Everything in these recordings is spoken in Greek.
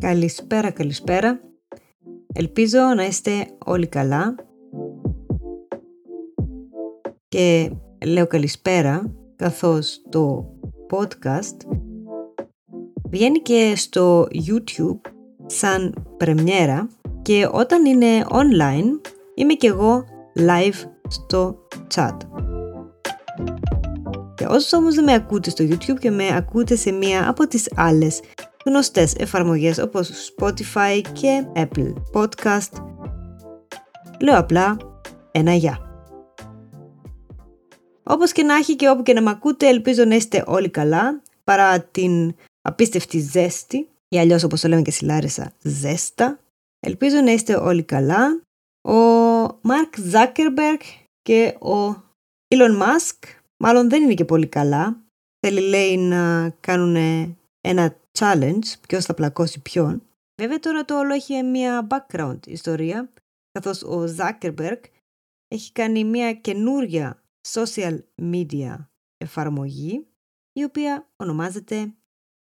Καλησπέρα, καλησπέρα. Ελπίζω να είστε όλοι καλά. Και λέω καλησπέρα καθώς το podcast βγαίνει και στο YouTube σαν πρεμιέρα και όταν είναι online είμαι και εγώ live στο chat. Και όσους όμως δεν με ακούτε στο YouTube και με ακούτε σε μία από τις άλλες γνωστές εφαρμογές όπως Spotify και Apple Podcast, λέω απλά ένα γεια. Όπως και να έχει και όπου και να με ακούτε, ελπίζω να είστε όλοι καλά, παρά την απίστευτη ζέστη, ή αλλιώς όπως το λέμε και στη Λάρισα, ζέστα. Ελπίζω να είστε όλοι καλά. Ο Mark Zuckerberg και ο Elon Musk μάλλον δεν είναι και πολύ καλά. Θέλει λέει να κάνουν ένα challenge, ποιος θα πλακώσει ποιον. Βέβαια τώρα το όλο έχει μια background ιστορία, καθώς ο Zuckerberg έχει κάνει μια καινούρια social media εφαρμογή, η οποία ονομάζεται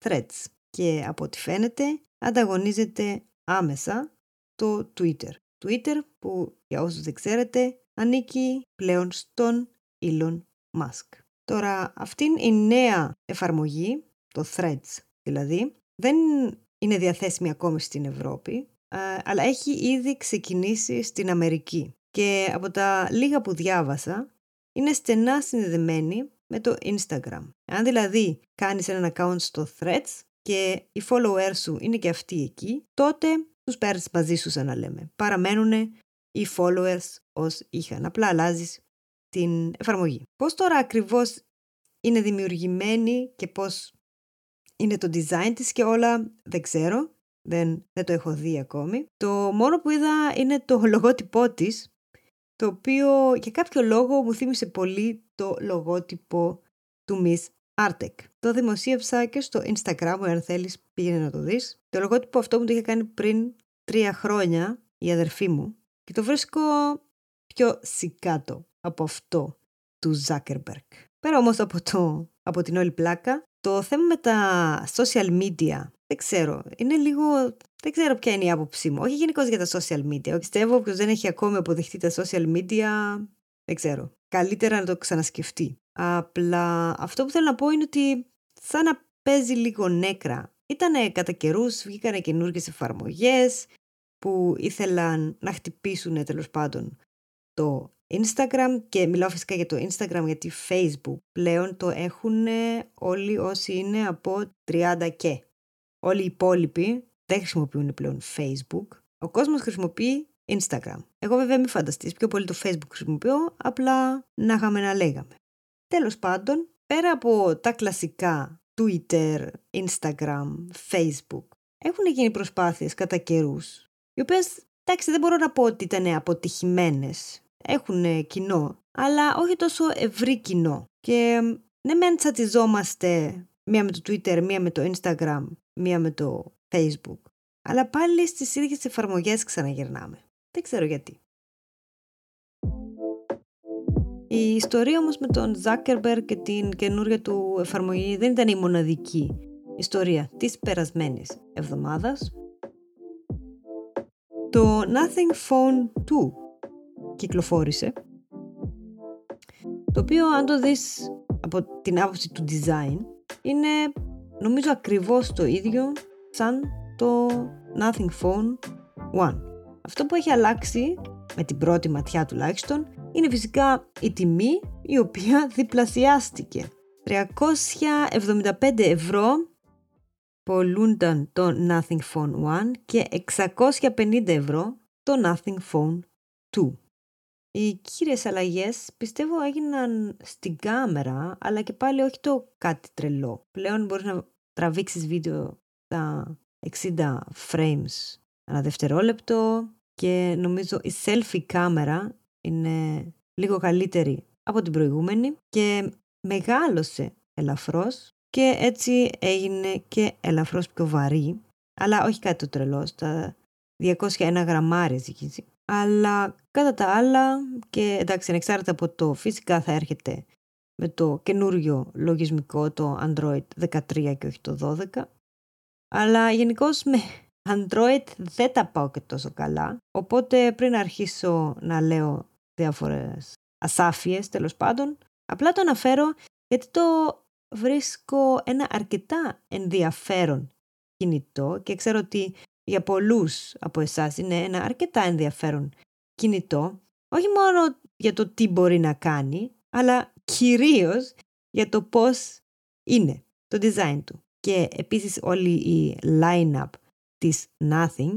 Threads και από ό,τι φαίνεται ανταγωνίζεται άμεσα το Twitter. Twitter που για όσους δεν ξέρετε ανήκει πλέον στον Elon Musk. Τώρα αυτήν η νέα εφαρμογή, το Threads δηλαδή, δεν είναι διαθέσιμη ακόμη στην Ευρώπη, αλλά έχει ήδη ξεκινήσει στην Αμερική. Και από τα λίγα που διάβασα, είναι στενά συνδεδεμένη με το Instagram. Αν δηλαδή κάνεις ένα account στο Threads και οι followers σου είναι και αυτοί εκεί, τότε τους παίρνεις μαζί σου σαν να λέμε. Παραμένουν οι followers ως είχαν. Απλά αλλάζεις την εφαρμογή. Πώς τώρα ακριβώς είναι δημιουργημένη και πώς είναι το design της και όλα δεν ξέρω. Δεν, δεν το έχω δει ακόμη. Το μόνο που είδα είναι το λογότυπό της, το οποίο για κάποιο λόγο μου θύμισε πολύ το λογότυπο του Miss Artec. Το δημοσίευσα και στο Instagram μου, αν θέλεις πήγαινε να το δεις. Το λογότυπο αυτό μου το είχε κάνει πριν τρία χρόνια η αδερφή μου και το βρίσκω πιο σικάτο από αυτό του Zuckerberg. Πέρα όμως από, το, από την όλη πλάκα, το θέμα με τα social media, δεν ξέρω, είναι λίγο, δεν ξέρω ποια είναι η άποψή μου. Όχι γενικώς για τα social media. Πιστεύω πως δεν έχει ακόμη αποδεχτεί τα social media, δεν ξέρω. Καλύτερα να το ξανασκεφτεί. Απλά αυτό που θέλω να πω είναι ότι σαν να παίζει λίγο νέκρα. Ήτανε κατά καιρούς, βγήκαν καινούργιες εφαρμογές που ήθελαν να χτυπήσουν τέλος πάντων το Instagram και μιλάω φυσικά για το Instagram γιατί Facebook πλέον το έχουν όλοι όσοι είναι από 30 και. Όλοι οι υπόλοιποι δεν χρησιμοποιούν πλέον Facebook. Ο κόσμος χρησιμοποιεί Instagram. Εγώ βέβαια μην φανταστείς πιο πολύ το Facebook χρησιμοποιώ, απλά να είχαμε να λέγαμε. Τέλος πάντων, πέρα από τα κλασικά Twitter, Instagram, Facebook, έχουν γίνει προσπάθειες κατά καιρούς, οι οποίες, εντάξει, δεν μπορώ να πω ότι ήταν αποτυχημένες έχουν κοινό, αλλά όχι τόσο ευρύ κοινό. Και ναι μεν τσατιζόμαστε μία με το Twitter, μία με το Instagram, μία με το Facebook, αλλά πάλι στις ίδιες εφαρμογές ξαναγυρνάμε. Δεν ξέρω γιατί. Η ιστορία όμως με τον Zuckerberg και την καινούρια του εφαρμογή δεν ήταν η μοναδική ιστορία της περασμένης εβδομάδας. Το Nothing Phone 2 κυκλοφόρησε το οποίο αν το δεις από την άποψη του design είναι νομίζω ακριβώς το ίδιο σαν το Nothing Phone 1. Αυτό που έχει αλλάξει με την πρώτη ματιά τουλάχιστον είναι φυσικά η τιμή η οποία διπλασιάστηκε. 375 ευρώ πολλούνταν το Nothing Phone 1 και 650 ευρώ το Nothing Phone 2. Οι κύριες αλλαγές πιστεύω έγιναν στην κάμερα, αλλά και πάλι όχι το κάτι τρελό. Πλέον μπορείς να τραβήξεις βίντεο στα 60 frames ένα δευτερόλεπτο και νομίζω η selfie κάμερα είναι λίγο καλύτερη από την προηγούμενη και μεγάλωσε ελαφρώς και έτσι έγινε και ελαφρώς πιο βαρύ, αλλά όχι κάτι το τρελό, στα 201 γραμμάρια ζυγίζει. Αλλά κατά τα άλλα και εντάξει ανεξάρτητα από το φυσικά θα έρχεται με το καινούριο λογισμικό το Android 13 και όχι το 12 αλλά γενικώς με Android δεν τα πάω και τόσο καλά, οπότε πριν αρχίσω να λέω διάφορες ασάφειες τέλος πάντων, απλά το αναφέρω γιατί το βρίσκω ένα αρκετά ενδιαφέρον κινητό και ξέρω ότι για πολλούς από εσάς είναι ένα αρκετά ενδιαφέρον κινητό, όχι μόνο για το τι μπορεί να κάνει, αλλά κυρίως για το πώς είναι το design του. Και επίσης όλη η line-up της Nothing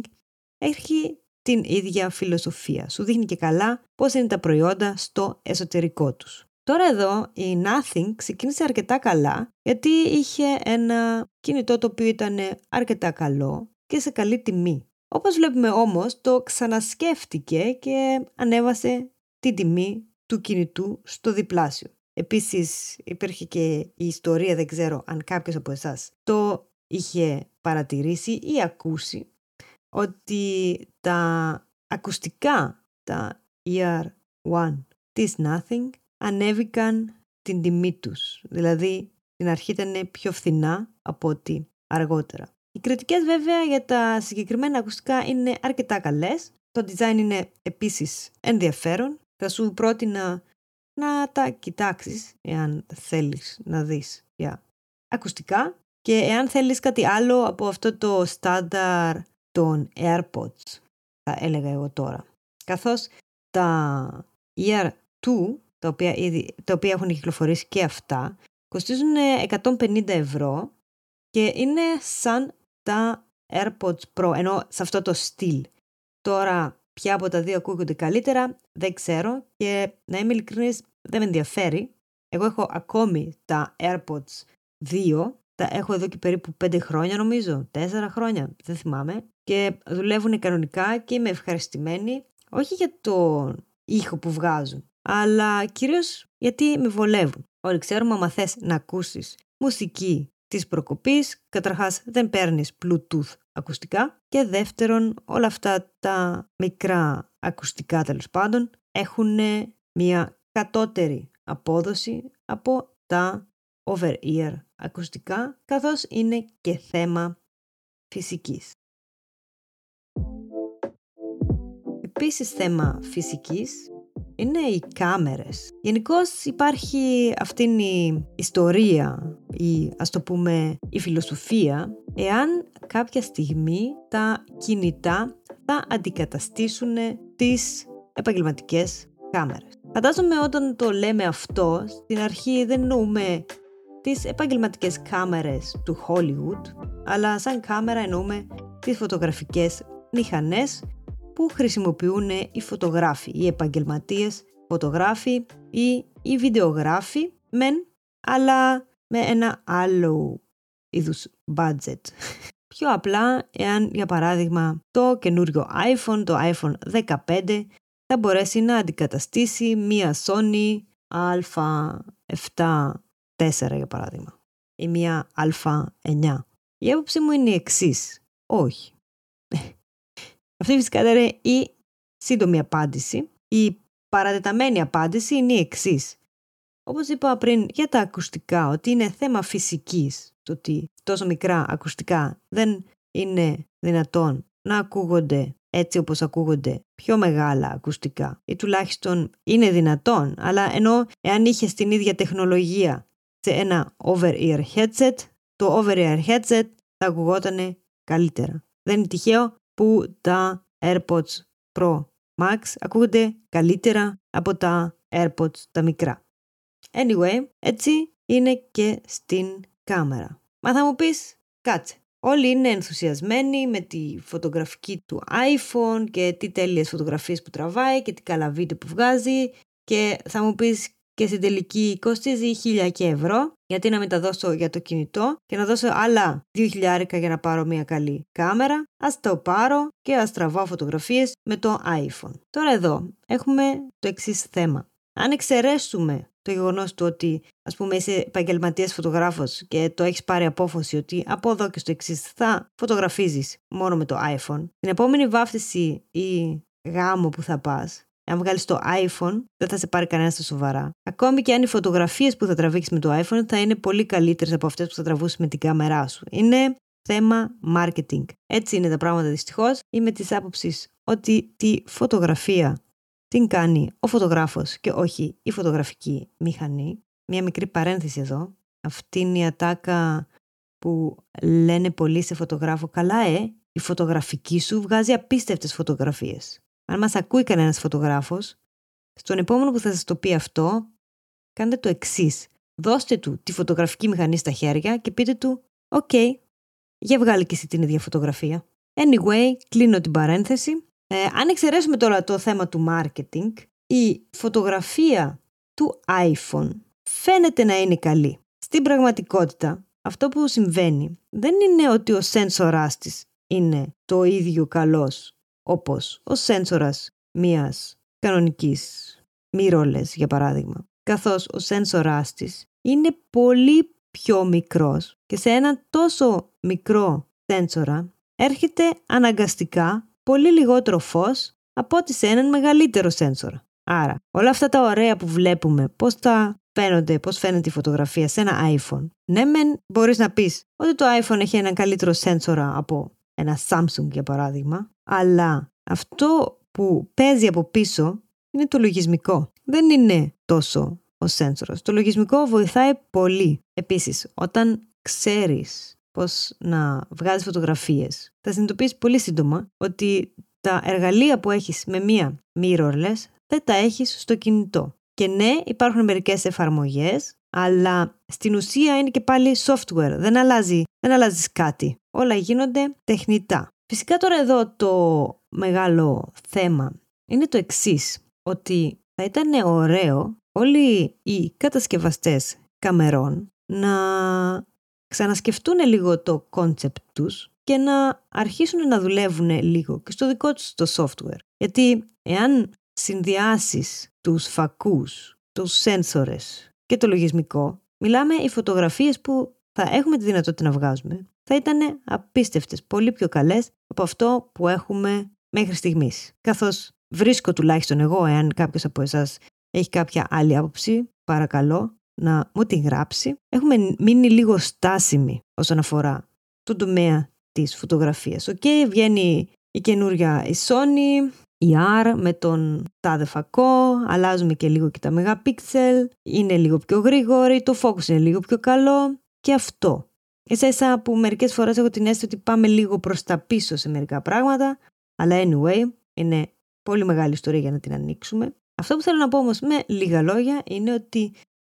έχει την ίδια φιλοσοφία. Σου δείχνει και καλά πώς είναι τα προϊόντα στο εσωτερικό τους. Τώρα εδώ η Nothing ξεκίνησε αρκετά καλά γιατί είχε ένα κινητό το οποίο ήταν αρκετά καλό και σε καλή τιμή. Όπως βλέπουμε όμως το ξανασκέφτηκε και ανέβασε την τιμή του κινητού στο διπλάσιο. Επίσης υπήρχε και η ιστορία, δεν ξέρω αν κάποιος από εσάς το είχε παρατηρήσει ή ακούσει, ότι τα ακουστικά, τα Ear One της Nothing, ανέβηκαν την τιμή τους. Δηλαδή, στην αρχή ήταν πιο φθηνά από ότι αργότερα. Οι κριτικές βέβαια για τα συγκεκριμένα ακουστικά είναι αρκετά καλές. Το design είναι επίσης ενδιαφέρον. Θα σου πρότεινα να τα κοιτάξεις εάν θέλεις να δεις για ακουστικά και εάν θέλεις κάτι άλλο από αυτό το στάνταρ των AirPods θα έλεγα εγώ τώρα. Καθώς τα Ear 2 τα οποία, ήδη, τα οποία έχουν κυκλοφορήσει και αυτά κοστίζουν 150 ευρώ και είναι σαν τα AirPods Pro ενώ σε αυτό το στυλ. Τώρα ποια από τα δύο ακούγονται καλύτερα δεν ξέρω και να είμαι ειλικρινής δεν με ενδιαφέρει. Εγώ έχω ακόμη τα AirPods 2, τα έχω εδώ και περίπου 5 χρόνια νομίζω, 4 χρόνια, δεν θυμάμαι και δουλεύουν κανονικά και είμαι ευχαριστημένη όχι για το ήχο που βγάζουν, αλλά κυρίως γιατί με βολεύουν. Όλοι ξέρουμε άμα θες να ακούσεις μουσική της προκοπής, καταρχάς δεν παίρνεις Bluetooth ακουστικά και δεύτερον όλα αυτά τα μικρά ακουστικά τέλος πάντων έχουν μια κατώτερη απόδοση από τα over-ear ακουστικά καθώς είναι και θέμα φυσικής. Επίσης θέμα φυσικής είναι οι κάμερες. Γενικώς υπάρχει αυτήν η ιστορία ή ας το πούμε η φιλοσοφία εάν κάποια στιγμή τα κινητά θα αντικαταστήσουν τις επαγγελματικές κάμερες. Φαντάζομαι όταν το λέμε αυτό, στην αρχή δεν εννοούμε τις επαγγελματικές κάμερες του Hollywood, αλλά σαν κάμερα εννοούμε τις φωτογραφικές μηχανές που χρησιμοποιούν οι φωτογράφοι, οι επαγγελματίες φωτογράφοι ή οι βιντεογράφοι, μεν, αλλά με ένα άλλο είδους budget. Πιο απλά, εάν για παράδειγμα το καινούριο iPhone, το iPhone 15, θα μπορέσει να αντικαταστήσει μία Sony α7 4 για παράδειγμα ή μία α9. Η άποψή μου είναι η εξής. Όχι. Αυτή φυσικά είναι η σύντομη απάντηση. Η παρατεταμένη απάντηση είναι η εξής. Όπως είπα πριν για τα ακουστικά, ότι είναι θέμα φυσικής το ότι τόσο μικρά ακουστικά δεν είναι δυνατόν να ακούγονται έτσι όπως ακούγονται πιο μεγάλα ακουστικά ή τουλάχιστον είναι δυνατόν, αλλά ενώ εάν είχε την ίδια τεχνολογία σε ένα over-ear headset, το over-ear headset θα ακουγόταν καλύτερα. Δεν είναι τυχαίο που τα AirPods Pro Max ακούγονται καλύτερα από τα AirPods τα μικρά. Anyway, έτσι είναι και στην κάμερα. Μα θα μου πεις, κάτσε. Όλοι είναι ενθουσιασμένοι με τη φωτογραφική του iPhone και τι τέλειες φωτογραφίες που τραβάει και τι καλά βίντεο που βγάζει και θα μου πεις και στην τελική κοστίζει 1000 και ευρώ γιατί να μεταδώσω για το κινητό και να δώσω άλλα 2000 για να πάρω μια καλή κάμερα. Ας το πάρω και ας τραβάω φωτογραφίες με το iPhone. Τώρα εδώ έχουμε το εξής θέμα. Αν εξαιρέσουμε το γεγονός του ότι ας πούμε είσαι επαγγελματίας φωτογράφος και το έχεις πάρει απόφαση ότι από εδώ και στο εξής θα φωτογραφίζεις μόνο με το iPhone, την επόμενη βάφτιση ή γάμο που θα πας, αν βγάλεις το iPhone, δεν θα σε πάρει κανένας στα σοβαρά. Ακόμη και αν οι φωτογραφίες που θα τραβήξεις με το iPhone θα είναι πολύ καλύτερες από αυτές που θα τραβούσει με την κάμερά σου. Είναι θέμα marketing. Έτσι είναι τα πράγματα δυστυχώς. Είμαι της άποψης ότι τη φωτογραφία την κάνει ο φωτογράφος και όχι η φωτογραφική μηχανή. Μια μικρή παρένθεση εδώ. Αυτή είναι η ατάκα που λένε πολλοί σε φωτογράφο «Καλά ε, η φωτογραφική σου βγάζει απίστευτες φωτογραφίες». Αν μας ακούει κανένας φωτογράφος, στον επόμενο που θα σας το πει αυτό, κάντε το εξής. Δώστε του τη φωτογραφική μηχανή στα χέρια και πείτε του «OK, okay, για βγάλει και εσύ την ίδια φωτογραφία». Anyway, κλείνω την παρένθεση. Ε, αν εξαιρέσουμε τώρα το θέμα του marketing, η φωτογραφία του iPhone φαίνεται να είναι καλή. Στην πραγματικότητα, αυτό που συμβαίνει δεν είναι ότι ο σένσορας της είναι το ίδιο καλός όπως ο σένσορας μιας κανονικής mirrorless για παράδειγμα. Καθώς ο σένσορας της είναι πολύ πιο μικρός και σε ένα τόσο μικρό σένσορα έρχεται αναγκαστικά πολύ λιγότερο φως από ότι σε έναν μεγαλύτερο σένσορα. Άρα, όλα αυτά τα ωραία που βλέπουμε, πώς τα φαίνονται, πώς φαίνεται η φωτογραφία σε ένα iPhone. Ναι, μεν μπορείς να πεις ότι το iPhone έχει έναν καλύτερο σένσορα από ένα Samsung για παράδειγμα, αλλά αυτό που παίζει από πίσω είναι το λογισμικό. Δεν είναι τόσο ο σένσορας. Το λογισμικό βοηθάει πολύ. Επίσης, όταν ξέρεις πώς να βγάζεις φωτογραφίες, θα συνειδητοποιήσεις πολύ σύντομα ότι τα εργαλεία που έχεις με μία mirrorless δεν τα έχεις στο κινητό. Και ναι, υπάρχουν μερικές εφαρμογές, αλλά στην ουσία είναι και πάλι software. Δεν αλλάζει, δεν αλλάζεις κάτι. Όλα γίνονται τεχνητά. Φυσικά τώρα εδώ το μεγάλο θέμα είναι το εξής ότι θα ήταν ωραίο όλοι οι κατασκευαστές καμερών να ξανασκεφτούν λίγο το concept τους και να αρχίσουν να δουλεύουν λίγο και στο δικό τους το software. Γιατί εάν συνδυάσεις τους φακούς, τους σένσορες και το λογισμικό, μιλάμε οι φωτογραφίες που θα έχουμε τη δυνατότητα να βγάζουμε θα ήταν απίστευτες, πολύ πιο καλές από αυτό που έχουμε μέχρι στιγμής. Καθώς βρίσκω τουλάχιστον εγώ, εάν κάποιος από εσάς έχει κάποια άλλη άποψη, παρακαλώ να μου την γράψει. Έχουμε μείνει λίγο στάσιμοι όσον αφορά το τομέα της φωτογραφίας. OK, okay, βγαίνει η καινούρια η Sony, η R με τον τάδε φακό, αλλάζουμε και λίγο και τα megapixel, είναι λίγο πιο γρήγορη, το focus είναι λίγο πιο καλό και αυτό. Εσένα που μερικές φορές έχω την αίσθηση ότι πάμε λίγο προς τα πίσω σε μερικά πράγματα, αλλά anyway, είναι πολύ μεγάλη ιστορία για να την ανοίξουμε. Αυτό που θέλω να πω όμως με λίγα λόγια είναι ότι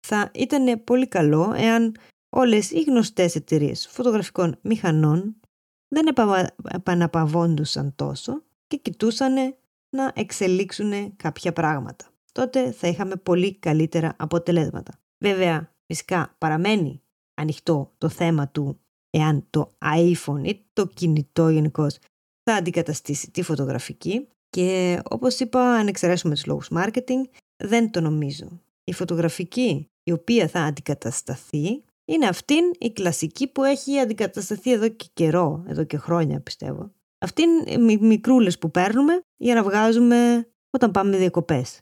θα ήταν πολύ καλό εάν όλες οι γνωστές εταιρείες φωτογραφικών μηχανών δεν επαναπαυόντουσαν τόσο και κοιτούσαν να εξελίξουν κάποια πράγματα. Τότε θα είχαμε πολύ καλύτερα αποτελέσματα. Βέβαια, φυσικά παραμένει ανοιχτό το θέμα του εάν το iPhone ή το κινητό γενικώς θα αντικαταστήσει τη φωτογραφική και όπως είπα, αν εξαιρέσουμε τους λόγους marketing, δεν το νομίζω. Η φωτογραφική η οποία θα αντικατασταθεί είναι αυτήν η κλασική που έχει αντικατασταθεί εδώ και καιρό, εδώ και χρόνια πιστεύω. Αυτή είναι οι μικρούλες που παίρνουμε για να βγάζουμε όταν πάμε διακοπές.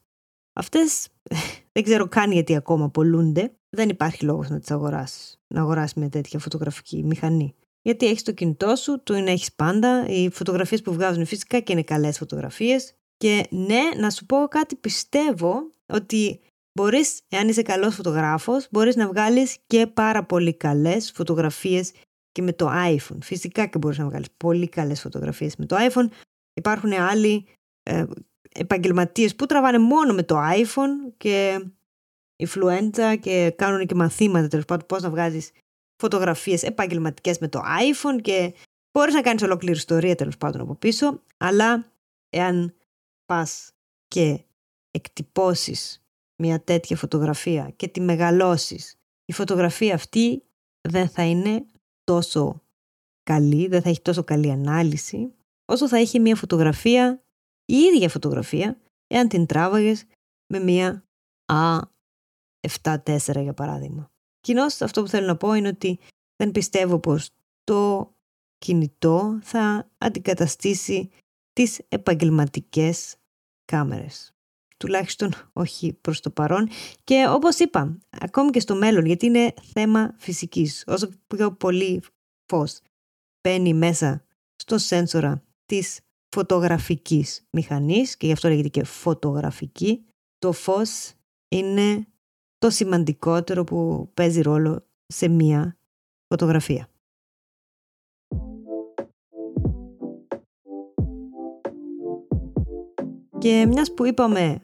Αυτές δεν ξέρω καν γιατί ακόμα πολλούνται. Δεν υπάρχει λόγος να τις αγοράσεις. Να αγοράσεις μια τέτοια φωτογραφική μηχανή. Γιατί έχεις το κινητό σου, το είναι έχεις πάντα. Οι φωτογραφίες που βγάζουν φυσικά και είναι καλές φωτογραφίες. Και ναι, να σου πω κάτι, πιστεύω ότι μπορείς, εάν είσαι καλός φωτογράφος, μπορείς να βγάλεις και πάρα πολύ καλές φωτογραφίες και με το iPhone. Φυσικά και μπορείς να βγάλεις πολύ καλές φωτογραφίες με το iPhone. Υπάρχουν άλλοι ε, επαγγελματίες που τραβάνε μόνο με το iPhone και influenza και κάνουν και μαθήματα τέλος πάντων πώς να βγάζεις φωτογραφίες επαγγελματικές με το iPhone και μπορείς να κάνεις ολόκληρη ιστορία τέλος πάντων από πίσω, αλλά εάν πας και εκτυπώσεις μια τέτοια φωτογραφία και τη μεγαλώσεις, η φωτογραφία αυτή δεν θα είναι τόσο καλή, δεν θα έχει τόσο καλή ανάλυση, όσο θα έχει μια φωτογραφία, η ίδια φωτογραφία, εάν την τράβαγες με μια A74 για παράδειγμα. Κοινώς αυτό που θέλω να πω είναι ότι δεν πιστεύω πως το κινητό θα αντικαταστήσει τις επαγγελματικές κάμερες. Τουλάχιστον όχι προς το παρόν. Και όπως είπα, ακόμη και στο μέλλον, γιατί είναι θέμα φυσικής. Όσο πιο πολύ φως μπαίνει μέσα στο σένσορα της φωτογραφικής μηχανής και γι' αυτό λέγεται και φωτογραφική. Το φως είναι το σημαντικότερο που παίζει ρόλο σε μία φωτογραφία. Και μιας που είπαμε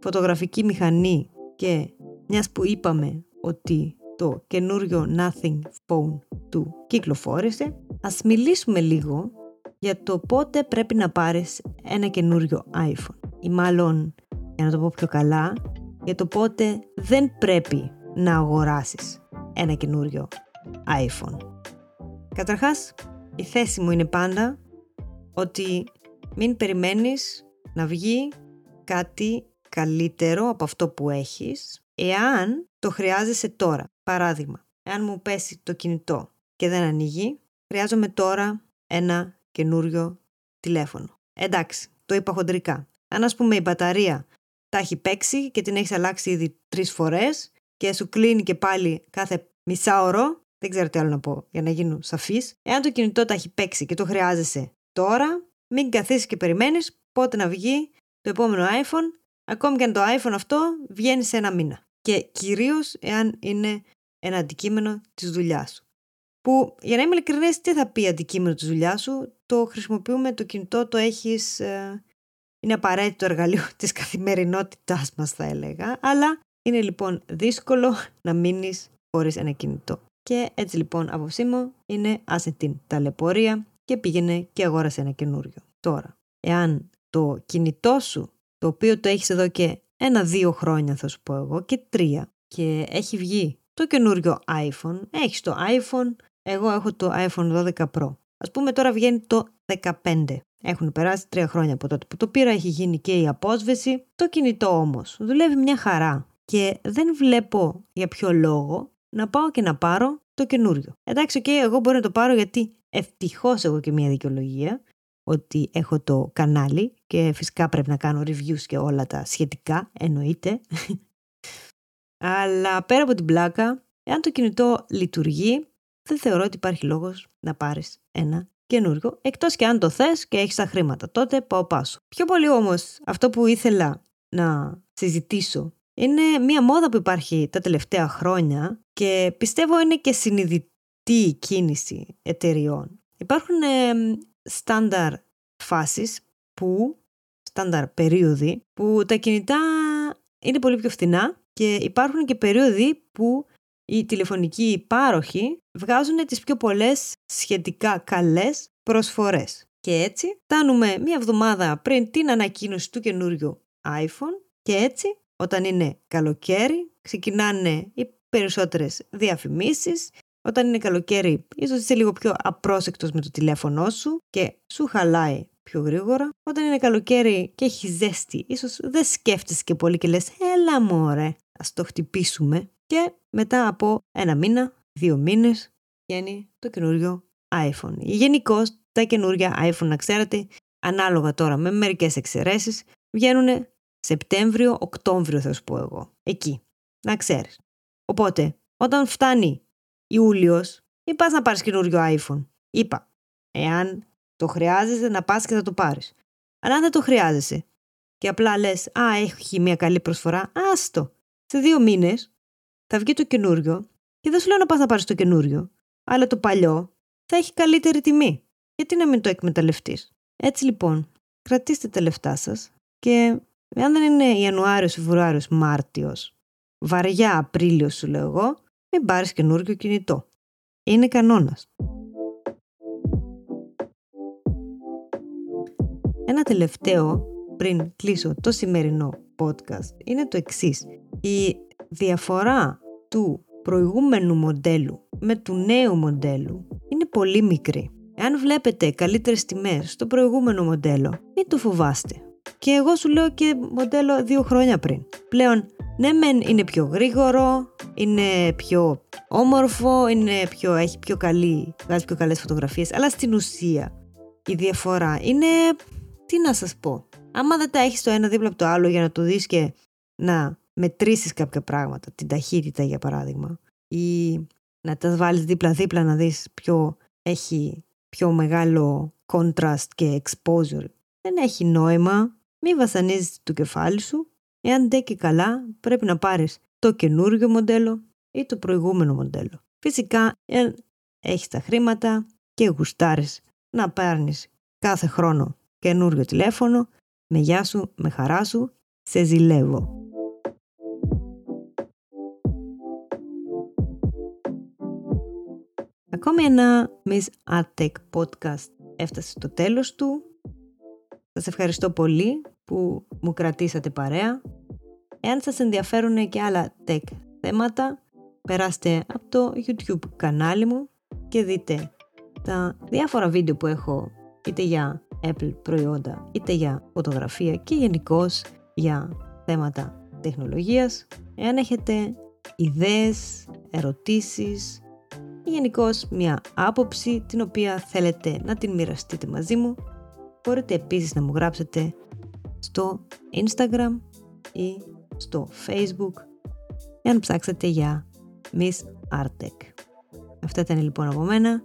φωτογραφική μηχανή και μιας που είπαμε ότι το καινούριο Nothing Phone του κυκλοφόρησε, ας μιλήσουμε λίγο για το πότε πρέπει να πάρεις ένα καινούριο iPhone. Ή μάλλον, για να το πω πιο καλά, για το πότε δεν πρέπει να αγοράσεις ένα καινούριο iPhone. Καταρχάς, η θέση μου είναι πάντα ότι μην περιμένεις να βγει κάτι καλύτερο από αυτό που έχεις εάν το χρειάζεσαι τώρα. Παράδειγμα, εάν μου πέσει το κινητό και δεν ανοίγει, χρειάζομαι τώρα ένα καινούριο τηλέφωνο. Εντάξει, το είπα χοντρικά. Αν ας πούμε η μπαταρία τα έχει παίξει και την έχεις αλλάξει ήδη τρεις φορές και σου κλείνει και πάλι κάθε μισάωρο, δεν ξέρω τι άλλο να πω για να γίνω σαφής. Εάν το κινητό τα έχει παίξει και το χρειάζεσαι τώρα, μην καθίσεις και περιμένεις πότε να βγει το επόμενο iPhone, ακόμη και αν το iPhone αυτό βγαίνει σε ένα μήνα. Και κυρίως εάν είναι ένα αντικείμενο της δουλειάς σου. Που για να είμαι ειλικρινής, τι θα πει αντικείμενο της δουλειάς σου, το χρησιμοποιούμε το κινητό, το έχεις ε, είναι απαραίτητο εργαλείο της καθημερινότητάς μας θα έλεγα, αλλά είναι λοιπόν δύσκολο να μείνεις χωρίς ένα κινητό. Και έτσι λοιπόν απόψή μου είναι άσε την ταλαιπωρία και πήγαινε και αγόρασε ένα καινούριο. Τώρα, εάν το κινητό σου, το οποίο το έχεις εδώ και ένα-δύο χρόνια θα σου πω εγώ και τρία και έχει βγει το καινούριο iPhone, έχεις το iPhone, εγώ έχω το iPhone 12 Pro. Ας πούμε τώρα βγαίνει το 15. Έχουν περάσει τρία χρόνια από τότε που το πήρα, έχει γίνει και η απόσβεση. Το κινητό όμως δουλεύει μια χαρά και δεν βλέπω για ποιο λόγο να πάω και να πάρω το καινούριο. Εντάξει, okay, εγώ μπορώ να το πάρω γιατί ευτυχώς έχω και μια δικαιολογία ότι έχω το κανάλι και φυσικά πρέπει να κάνω reviews και όλα τα σχετικά, εννοείται. Αλλά πέρα από την πλάκα, εάν το κινητό λειτουργεί, δεν θεωρώ ότι υπάρχει λόγος να πάρεις ένα καινούργιο, εκτός και αν το θες και έχεις τα χρήματα. Τότε πάω πάσο. Πιο πολύ όμως αυτό που ήθελα να συζητήσω είναι μία μόδα που υπάρχει τα τελευταία χρόνια και πιστεύω είναι και συνειδητή κίνηση εταιριών. Υπάρχουν ε, στάνταρ φάσεις που, στάνταρ περίοδοι, που τα κινητά είναι πολύ πιο φθηνά και υπάρχουν και περίοδοι που οι τηλεφωνικοί πάροχοι βγάζουν τις πιο πολλές σχετικά καλές προσφορές. Και έτσι φτάνουμε μία εβδομάδα πριν την ανακοίνωση του καινούριου iPhone και έτσι όταν είναι καλοκαίρι ξεκινάνε οι περισσότερες διαφημίσεις όταν είναι καλοκαίρι ίσως είσαι λίγο πιο απρόσεκτος με το τηλέφωνό σου και σου χαλάει πιο γρήγορα. Όταν είναι καλοκαίρι και έχεις ζέστη, ίσως δεν σκέφτεσαι και πολύ και λες έλα μωρέ, ας το χτυπήσουμε και μετά από ένα μήνα, δύο μήνες, βγαίνει το καινούριο iPhone. Γενικώς τα καινούργια iPhone, να ξέρετε, ανάλογα τώρα με μερικές εξαιρέσεις, βγαίνουν Σεπτέμβριο, Οκτώβριο θα σου πω εγώ. Εκεί. Να ξέρεις. Οπότε, όταν φτάνει Ιούλιος, ή πας να πάρεις καινούριο iPhone. Είπα, εάν το χρειάζεσαι να πας και θα το πάρεις. Αλλά αν δεν το χρειάζεσαι και απλά λες, α, έχει μια καλή προσφορά, άστο. Σε δύο μήνες θα βγει το καινούριο και δεν σου λέω να πας να πάρεις το καινούριο, αλλά το παλιό θα έχει καλύτερη τιμή. Γιατί να μην το εκμεταλλευτείς. Έτσι λοιπόν, κρατήστε τα λεφτά σας και αν δεν είναι Ιανουάριος, Φεβρουάριος, Μάρτιος, βαριά Απρίλιος σου λέω εγώ, μην πάρεις καινούριο κινητό. Είναι κανόνας. Ένα τελευταίο πριν κλείσω το σημερινό podcast είναι το εξής. Η διαφορά του προηγούμενου μοντέλου με του νέου μοντέλου είναι πολύ μικρή. Αν βλέπετε καλύτερες τιμές στο προηγούμενο μοντέλο, μην το φοβάστε. Και εγώ σου λέω και μοντέλο δύο χρόνια πριν. Πλέον, ναι μεν είναι πιο γρήγορο, είναι πιο όμορφο, είναι πιο, έχει πιο καλή, βγάζει πιο καλές φωτογραφίες, αλλά στην ουσία η διαφορά είναι, τι να σας πω, άμα δεν τα έχεις το ένα δίπλα από το άλλο για να το δεις και να μετρήσεις κάποια πράγματα, την ταχύτητα για παράδειγμα, ή να τα βάλεις δίπλα-δίπλα να δεις ποιο έχει πιο μεγάλο contrast και exposure. Δεν έχει νόημα, μη βασανίζεις το κεφάλι σου. Εάν δεν και καλά, πρέπει να πάρεις το καινούργιο μοντέλο ή το προηγούμενο μοντέλο. Φυσικά, εάν έχεις τα χρήματα και γουστάρεις να πάρεις κάθε χρόνο καινούριο τηλέφωνο, με γεια σου, με χαρά σου, σε ζηλεύω. Ακόμη ένα Miss Artec podcast έφτασε στο τέλος του. Σας ευχαριστώ πολύ που μου κρατήσατε παρέα. Εάν σας ενδιαφέρουν και άλλα tech θέματα, περάστε από το YouTube κανάλι μου και δείτε τα διάφορα βίντεο που έχω είτε για Apple προϊόντα είτε για φωτογραφία και γενικώς για θέματα τεχνολογίας. Εάν έχετε ιδέες, ερωτήσεις ή γενικώς μια άποψη την οποία θέλετε να την μοιραστείτε μαζί μου, μπορείτε επίσης να μου γράψετε στο Instagram ή στο Facebook εάν ψάξετε για Miss Artec. Αυτά ήταν λοιπόν από μένα.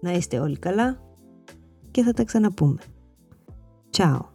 Να είστε όλοι καλά και θα τα ξαναπούμε. Ciao!